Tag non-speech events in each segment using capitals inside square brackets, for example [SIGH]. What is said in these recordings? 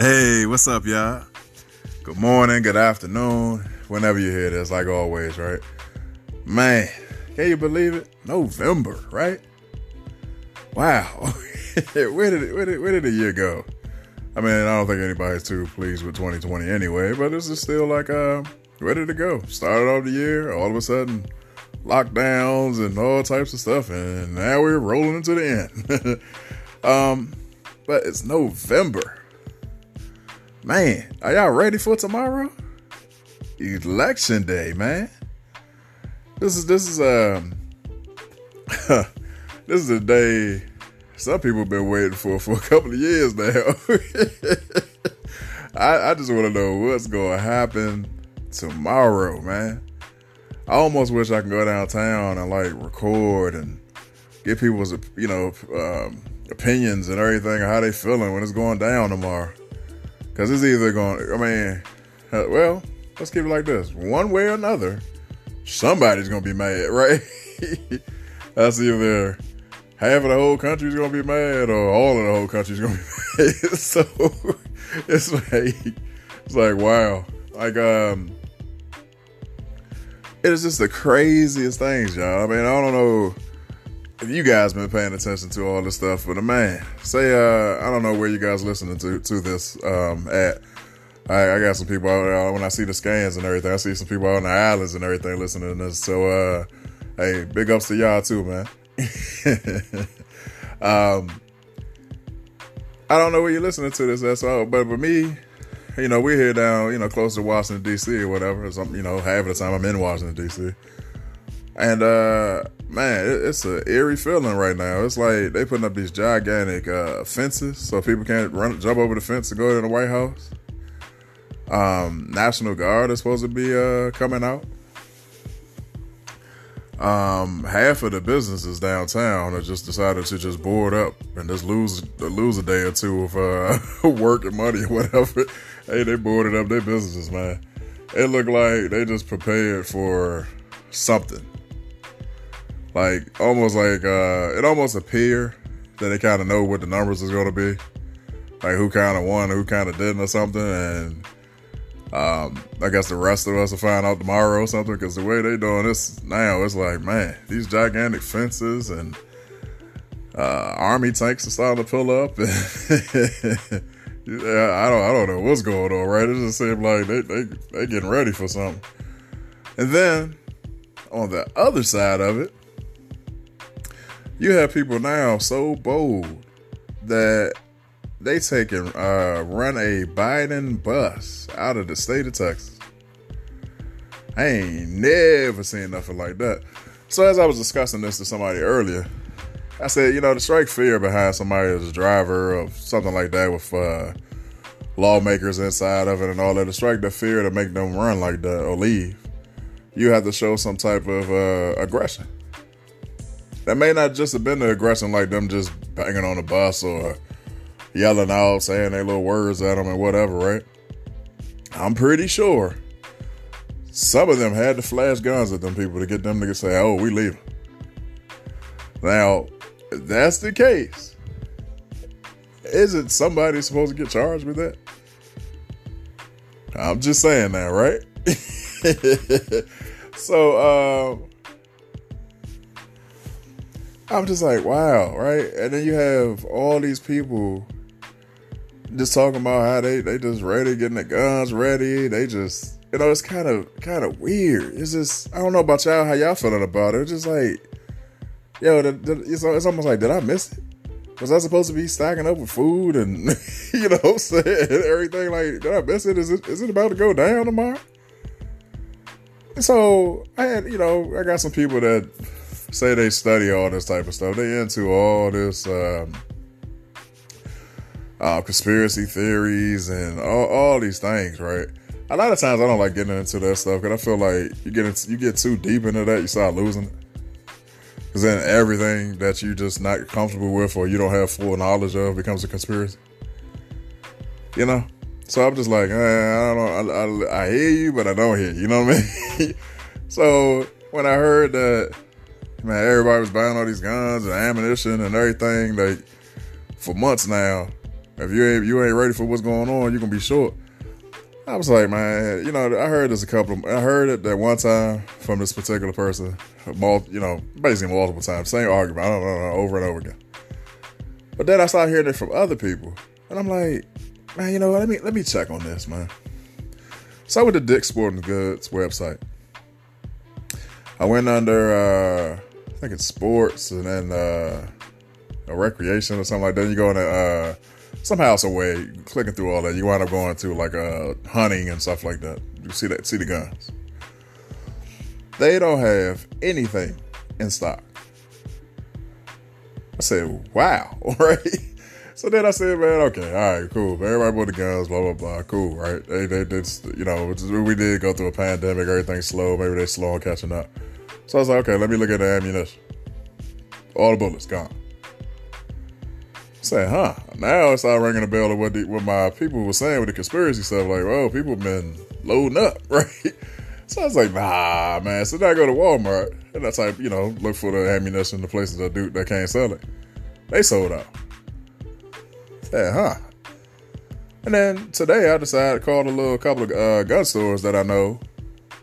Hey, what's up, y'all? Good morning, good afternoon, whenever you hear this, like always, right? Man, can you believe it? November, right? Wow. [LAUGHS] where did it, where did where did the year go? I mean, I don't think anybody's too pleased with 2020 anyway, but this is still like uh to go. Started off the year, all of a sudden lockdowns and all types of stuff, and now we're rolling into the end. [LAUGHS] um, but it's November. Man, are y'all ready for tomorrow? Election day, man. This is this is um [LAUGHS] this is a day some people have been waiting for for a couple of years now. [LAUGHS] I, I just want to know what's going to happen tomorrow, man. I almost wish I could go downtown and like record and get people's you know um, opinions and everything how they feeling when it's going down tomorrow. Cause it's either going. To I mean, uh, well, let's keep it like this: one way or another, somebody's gonna be mad, [LAUGHS] right? That's either half of the whole country's gonna be mad, or all of the whole country's gonna be [LAUGHS] mad. [LAUGHS] so it's like, it's like, wow, like um, it is just the craziest things, y'all. I mean, I don't know if you guys been paying attention to all this stuff, but man, say uh, I don't know where you guys listening to to this um, at. I, I got some people out there when I see the scans and everything. I see some people out on the islands and everything listening to this. So, uh, hey, big ups to y'all too, man. [LAUGHS] um, I don't know where you're listening to this. That's all. But for me, you know, we're here down, you know, close to Washington D.C. or whatever. Some, you know, half of the time I'm in Washington D.C. And uh, man, it's an eerie feeling right now. It's like they putting up these gigantic uh, fences so people can't run, jump over the fence to go to the White House. Um, National Guard is supposed to be uh, coming out. Um, half of the businesses downtown have just decided to just board up and just lose lose a day or two of uh, [LAUGHS] work and money or whatever. hey, they boarded up their businesses, man. It looked like they just prepared for something. Like almost like uh, it almost appear that they kind of know what the numbers is going to be, like who kind of won, who kind of didn't, or something, and um, I guess the rest of us will find out tomorrow or something because the way they doing this now, it's like, man, these gigantic fences and uh, army tanks are starting to pull up. [LAUGHS] yeah, I don't, I don't know what's going on, right? It just seems like they, they, they getting ready for something. And then on the other side of it, you have people now so bold that they take and uh, run a Biden bus out of the state of Texas. I ain't never seen nothing like that. So as I was discussing this to somebody earlier, I said, you know, the strike fear behind somebody as a driver of something like that with uh, lawmakers inside of it and all that, to strike the fear to make them run like that or leave, you have to show some type of uh, aggression. That may not just have been the aggression like them just banging on the bus or yelling out, saying their little words at them and whatever, right? I'm pretty sure some of them had to flash guns at them people to get them to say, oh, we leaving. Now, if that's the case, isn't somebody supposed to get charged with that? I'm just saying that, right? [LAUGHS] so, um, I'm just like, wow, right? And then you have all these people just talking about how they they just ready, getting the guns ready. They just you know, it's kind of kind of weird. It's just I don't know about y'all how y'all feeling about it. It's just like, yo, the, the, it's, it's almost like did I miss it? Was I supposed to be stacking up with food and [LAUGHS] you know saying everything? Like, did I miss it? Is it is it about to go down tomorrow? So I had you know I got some people that say they study all this type of stuff. They into all this. Um, uh, conspiracy theories and all, all, these things, right? A lot of times I don't like getting into that stuff because I feel like you get into, you get too deep into that, you start losing it. Because then everything that you just not comfortable with or you don't have full knowledge of becomes a conspiracy. You know, so I'm just like, eh, I don't know, I, I, I hear you, but I don't hear you. You know what I mean? [LAUGHS] so when I heard that, man, everybody was buying all these guns and ammunition and everything, like for months now If you ain't you ain't ready for what's going on, you're gonna be short. I was like, man, you know, I heard this a couple. Of, I heard it that one time from this particular person, you know, basically multiple times, same argument, I don't know, over and over again. But then I started hearing it from other people, and I'm like, man, you know? Let me let me check on this, man. So I went to Dick's Sporting Goods website. I went under, uh, I think it's sports, and then uh, a recreation or something like that. You go in uh, somehow some way clicking through all that. You wind up going to like uh, hunting and stuff like that. You see that, see the guns. They don't have anything in stock. I said, wow, [LAUGHS] right? So then I said, man, okay, all right, cool. Everybody bought the guns, blah, blah, blah. Cool, right? They, they did, you know, we did go through a pandemic, everything's slow. Maybe they're slow on catching up. So I was like, okay, let me look at the ammunition. All the bullets gone. Say, huh? Now it's all ringing a bell of what the, what my people were saying with the conspiracy stuff. Like, oh, people been loading up, [LAUGHS] right? So I was like, nah, man. So then I go to Walmart and I type, you know, look for the ammunition, in the places that do that can't sell it. They sold out. Said, huh? And then today I decided to call a little couple of uh, gun stores that I know,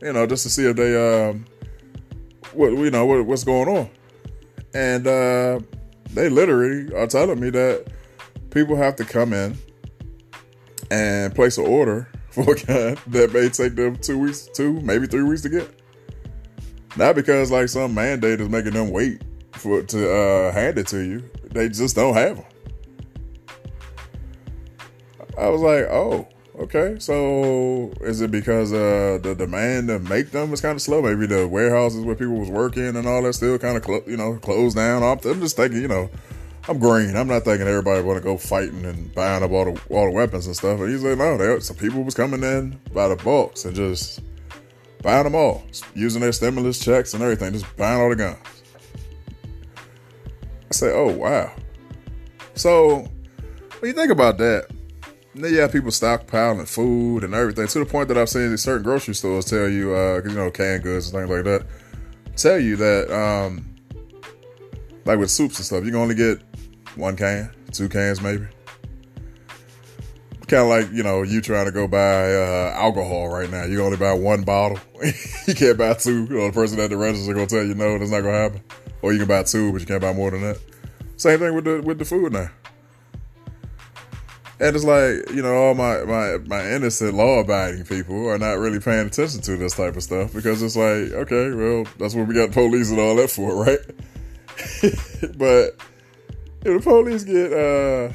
you know, just to see if they, um, what you know, what, what's going on. And uh, they literally are telling me that people have to come in and place an order [LAUGHS] for a gun that may take them two weeks, two maybe three weeks to get. Not because like some mandate is making them wait for to uh, hand it to you. They just don't have them. I was like, oh, Okay, so is it because uh, the demand to make them was kind of slow? Maybe the warehouses where people was working and all that still kind of cl- you know closed down. I'm, just thinking, you know, I'm green. I'm not thinking everybody want to go fighting and buying up all the all the weapons and stuff. And he's like, no, there some people was coming in by the box and just buying them all, using their stimulus checks and everything, just buying all the guns. I say, oh wow. So when you think about that have people stockpiling food and everything to the point that I've seen certain grocery stores tell you, uh, you know, canned goods and things like that, tell you that, um, like with soups and stuff, you can only get one can, two cans maybe. Kind of like you know you trying to go buy uh, alcohol right now. You only buy one bottle. [LAUGHS] you can't buy two. You know the person at the register is gonna tell you no, that's not gonna happen. Or you can buy two, but you can't buy more than that. Same thing with the with the food now. And it's like, you know, all my, my, my innocent law abiding people are not really paying attention to this type of stuff because it's like, okay, well, that's what we got police and all that for, right? [LAUGHS] but if the police get, uh,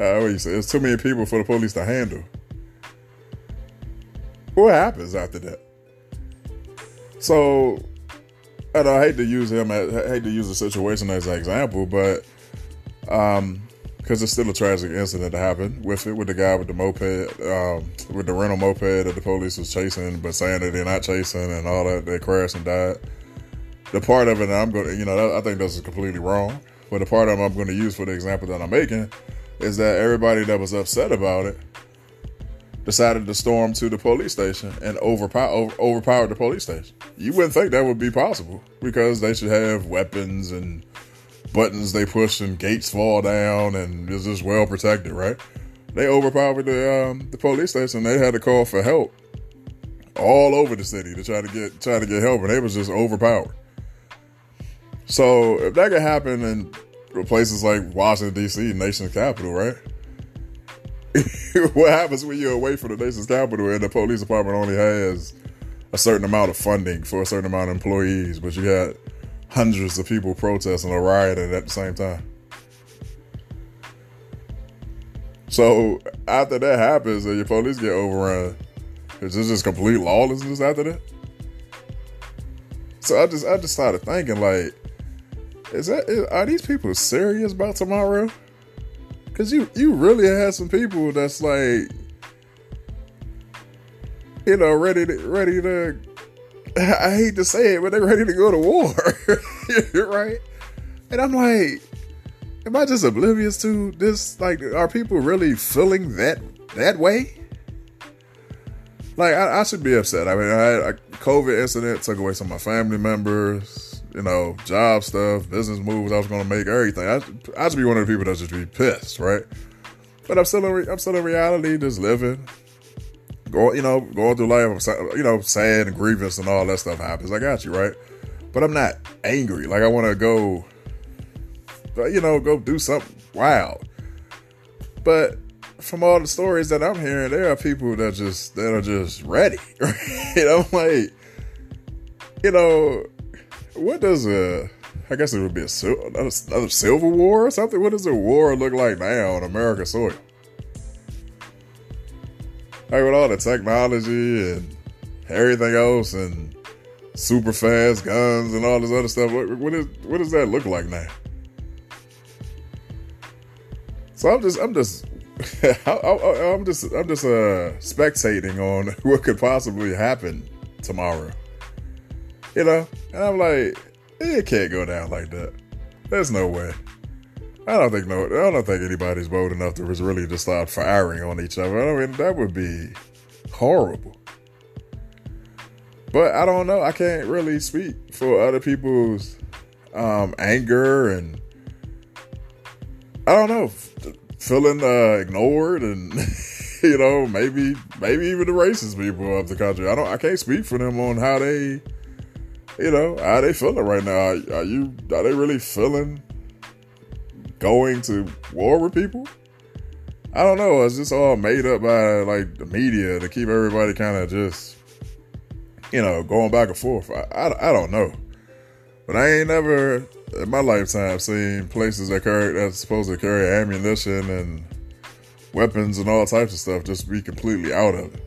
uh, what you say, it's too many people for the police to handle. What happens after that? So, know, I hate to use him, I hate to use the situation as an example, but, um, because it's still a tragic incident that happened with it with the guy with the moped, um, with the rental moped that the police was chasing, but saying that they're not chasing and all that. They crashed and died. The part of it I'm going to, you know, I think this is completely wrong. But the part of it I'm going to use for the example that I'm making is that everybody that was upset about it decided to storm to the police station and overpower over, overpower the police station. You wouldn't think that would be possible because they should have weapons and buttons they push and gates fall down and it's just well protected, right? They overpowered the um, the police station. They had to call for help all over the city to try to get try to get help, and they was just overpowered. So if that could happen in places like Washington D.C., nation's capital, right? [LAUGHS] what happens when you're away from the nation's capital and the police department only has a certain amount of funding for a certain amount of employees, but you got hundreds of people protesting or rioting at the same time. So after that happens and your police get overrun, is this just complete lawlessness after that? So I just I just started thinking like, is that is, are these people serious about tomorrow? Cause you you really had some people that's like, you know, ready to ready to I hate to say it, but they're ready to go to war, [LAUGHS] right? And I'm like, am I just oblivious to this? Like, are people really feeling that that way? Like, I, I should be upset. I mean, I had a COVID incident took away some of my family members, you know, job stuff, business moves I was going to make, everything. I, I should be one of the people that should be pissed, right? but I'm still in, I'm still in reality, just living, going, you know, going through life. You know, sad and grievance and all that stuff happens. I got you right, but I'm not angry. Like I want to go, you know, go do something wild. But from all the stories that I'm hearing, there are people that just that are just ready. [LAUGHS] Right? you know, like you know, what does a I guess it would be a another civil war or something. What does a war look like now on American soil? Like with all the technology and everything else and super fast guns and all this other stuff, what, what is what does that look like now? So I'm just I'm just [LAUGHS] I, am just I'm just uh, spectating on [LAUGHS] what could possibly happen tomorrow. You know, and I'm like, it can't go down like that. There's no way. I don't think no. I don't think anybody's bold enough to really just start firing on each other. I mean, that would be horrible. But I don't know. I can't really speak for other people's um, anger and I don't know feeling uh, ignored and [LAUGHS] you know maybe maybe even the racist people of the country. I don't. I can't speak for them on how they you know how they feeling right now. Are, are you are they really feeling going to war with people? I don't know. It's just all made up by like the media to keep everybody kind of just you know going back and forth. I, I, I don't know, but I ain't never in my lifetime seen places that carry that's supposed to carry ammunition and weapons and all types of stuff just be completely out of it.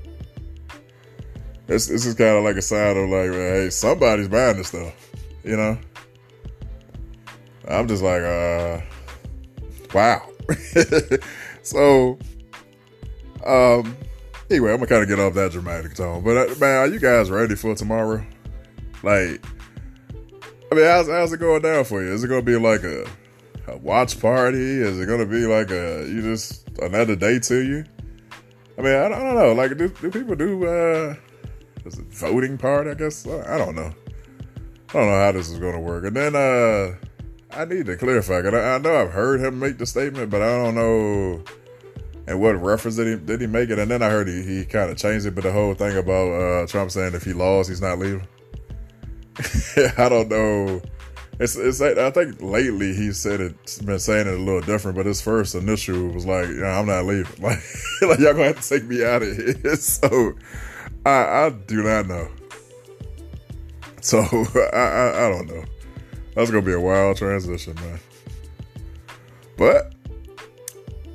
This this is kind of like a sign of like, hey, somebody's buying this stuff, you know. I'm just like, uh, wow. [LAUGHS] so, um, anyway, I'm gonna kind of get off that dramatic tone, but uh, man, are you guys ready for tomorrow? Like I mean, how's, how's it going down for you? Is it to be like a, a watch party? Is it to be like a you just another day to you? I mean, I, I don't know. Like, do, do people do uh, is it voting part? I guess I don't know. I don't know how this is to work. And then uh, I need to clarify. Cause I, I know I've heard him make the statement, but I don't know. And what reference did he did he make it? And then I heard he, he kind of changed it, but the whole thing about uh, Trump saying if he lost, he's not leaving. [LAUGHS] I don't know. It's it's. I think lately he said it's been saying it a little different, but his first initial was like, yeah, "I'm not leaving. [LAUGHS] Like, like y'all gonna have to take me out of here." [LAUGHS] So, I I do not know. So I, I I don't know. That's gonna be a wild transition, man. But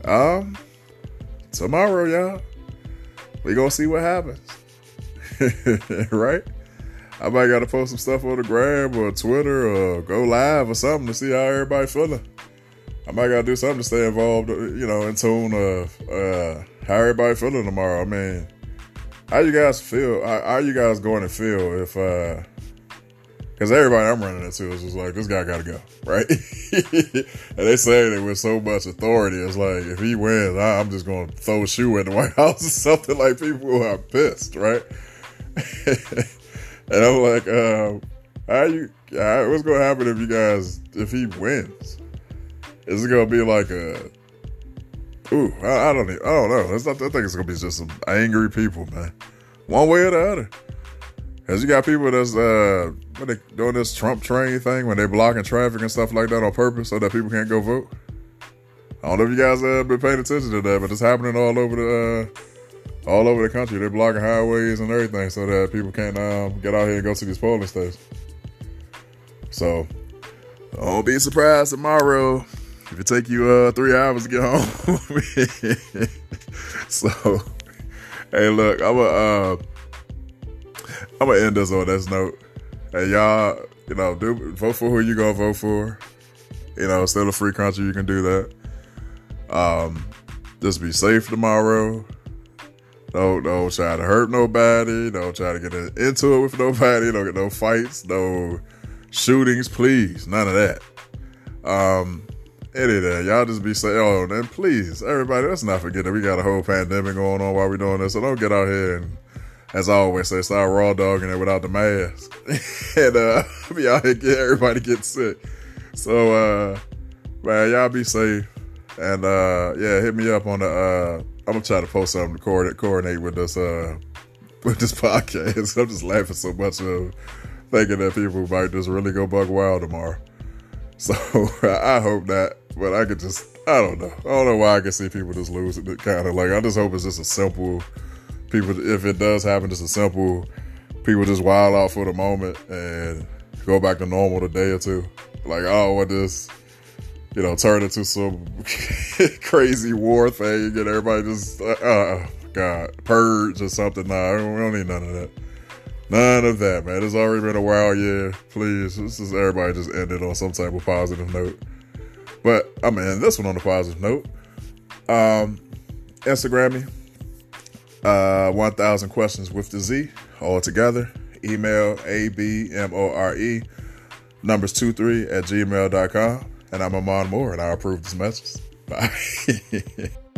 um, tomorrow, y'all, we gonna see what happens, [LAUGHS] right? I might gotta post some stuff on the gram or Twitter or go live or something to see how everybody feeling. I might gotta do something to stay involved, you know, in tune of uh, how everybody feeling tomorrow. I mean, how you guys feel? How, how you guys going to feel if? uh because everybody I'm running into is just like, this guy got to go, right? [LAUGHS] and they say it with so much authority. It's like, if he wins, I'm just going to throw a shoe at the White [LAUGHS] House or something like people are pissed, right? [LAUGHS] And I'm like, uh, how you? How, what's gonna happen if you guys if he wins? Is it gonna be like a? Ooh, I, I don't. Know I don't know. It's not, I think it's gonna be just some angry people, man. One way or the other. Cause you got people that's uh when they doing this Trump train thing when they blocking traffic and stuff like that on purpose so that people can't go vote. I don't know if you guys have been paying attention to that, but it's happening all over the uh, all over the country. They're blocking highways and everything so that people can't um, get out here and go to these polling stations. So don't be surprised tomorrow if it take you uh, three hours to get [LAUGHS] home. [LAUGHS] so hey, look, I'm gonna uh, I'm gonna end this on this note. Hey, y'all, you know, do vote for who you gonna vote for. You know, still a free country. You can do that. Um, just be safe tomorrow. Don't don't try to hurt nobody. Don't try to get into it with nobody. Don't get no fights, no shootings, please. None of that. Um, any of that. Y'all just be saying, oh, and please, everybody, let's not forget that we got a whole pandemic going on while we're doing this. So don't get out here and, as I always say, start raw dogging it without the mask. [LAUGHS] and uh, [LAUGHS] be out here get everybody get sick. So, uh, man, y'all be safe. And uh, yeah, hit me up on the. Uh, I'm gonna try to post something to coordinate, with this uh, [LAUGHS] with this podcast. I'm just laughing so much of thinking that people might just really go bug wild tomorrow. So I hope that, but I could just I don't know. I don't know why I can see people just lose it. Kind of like I just hope it's just a simple people. If it does happen, just a simple people just wild out for the moment and go back to normal a day or two. Like oh, don't this, you know, turn into some [LAUGHS] crazy war thing and get everybody just uh, uh God purge or something. Nah, we don't need none of that. None of that, man. It's already been a wild year. Please, this is everybody just ended on some type of positive note. But I'm end this one on a positive note. Um, Instagram me. Uh, 1000 questions with the Z all together. Email abmore numbers 23 at gmail.com. And I'm Amon Moore, and I approve this message. [LAUGHS] Bye. [LAUGHS]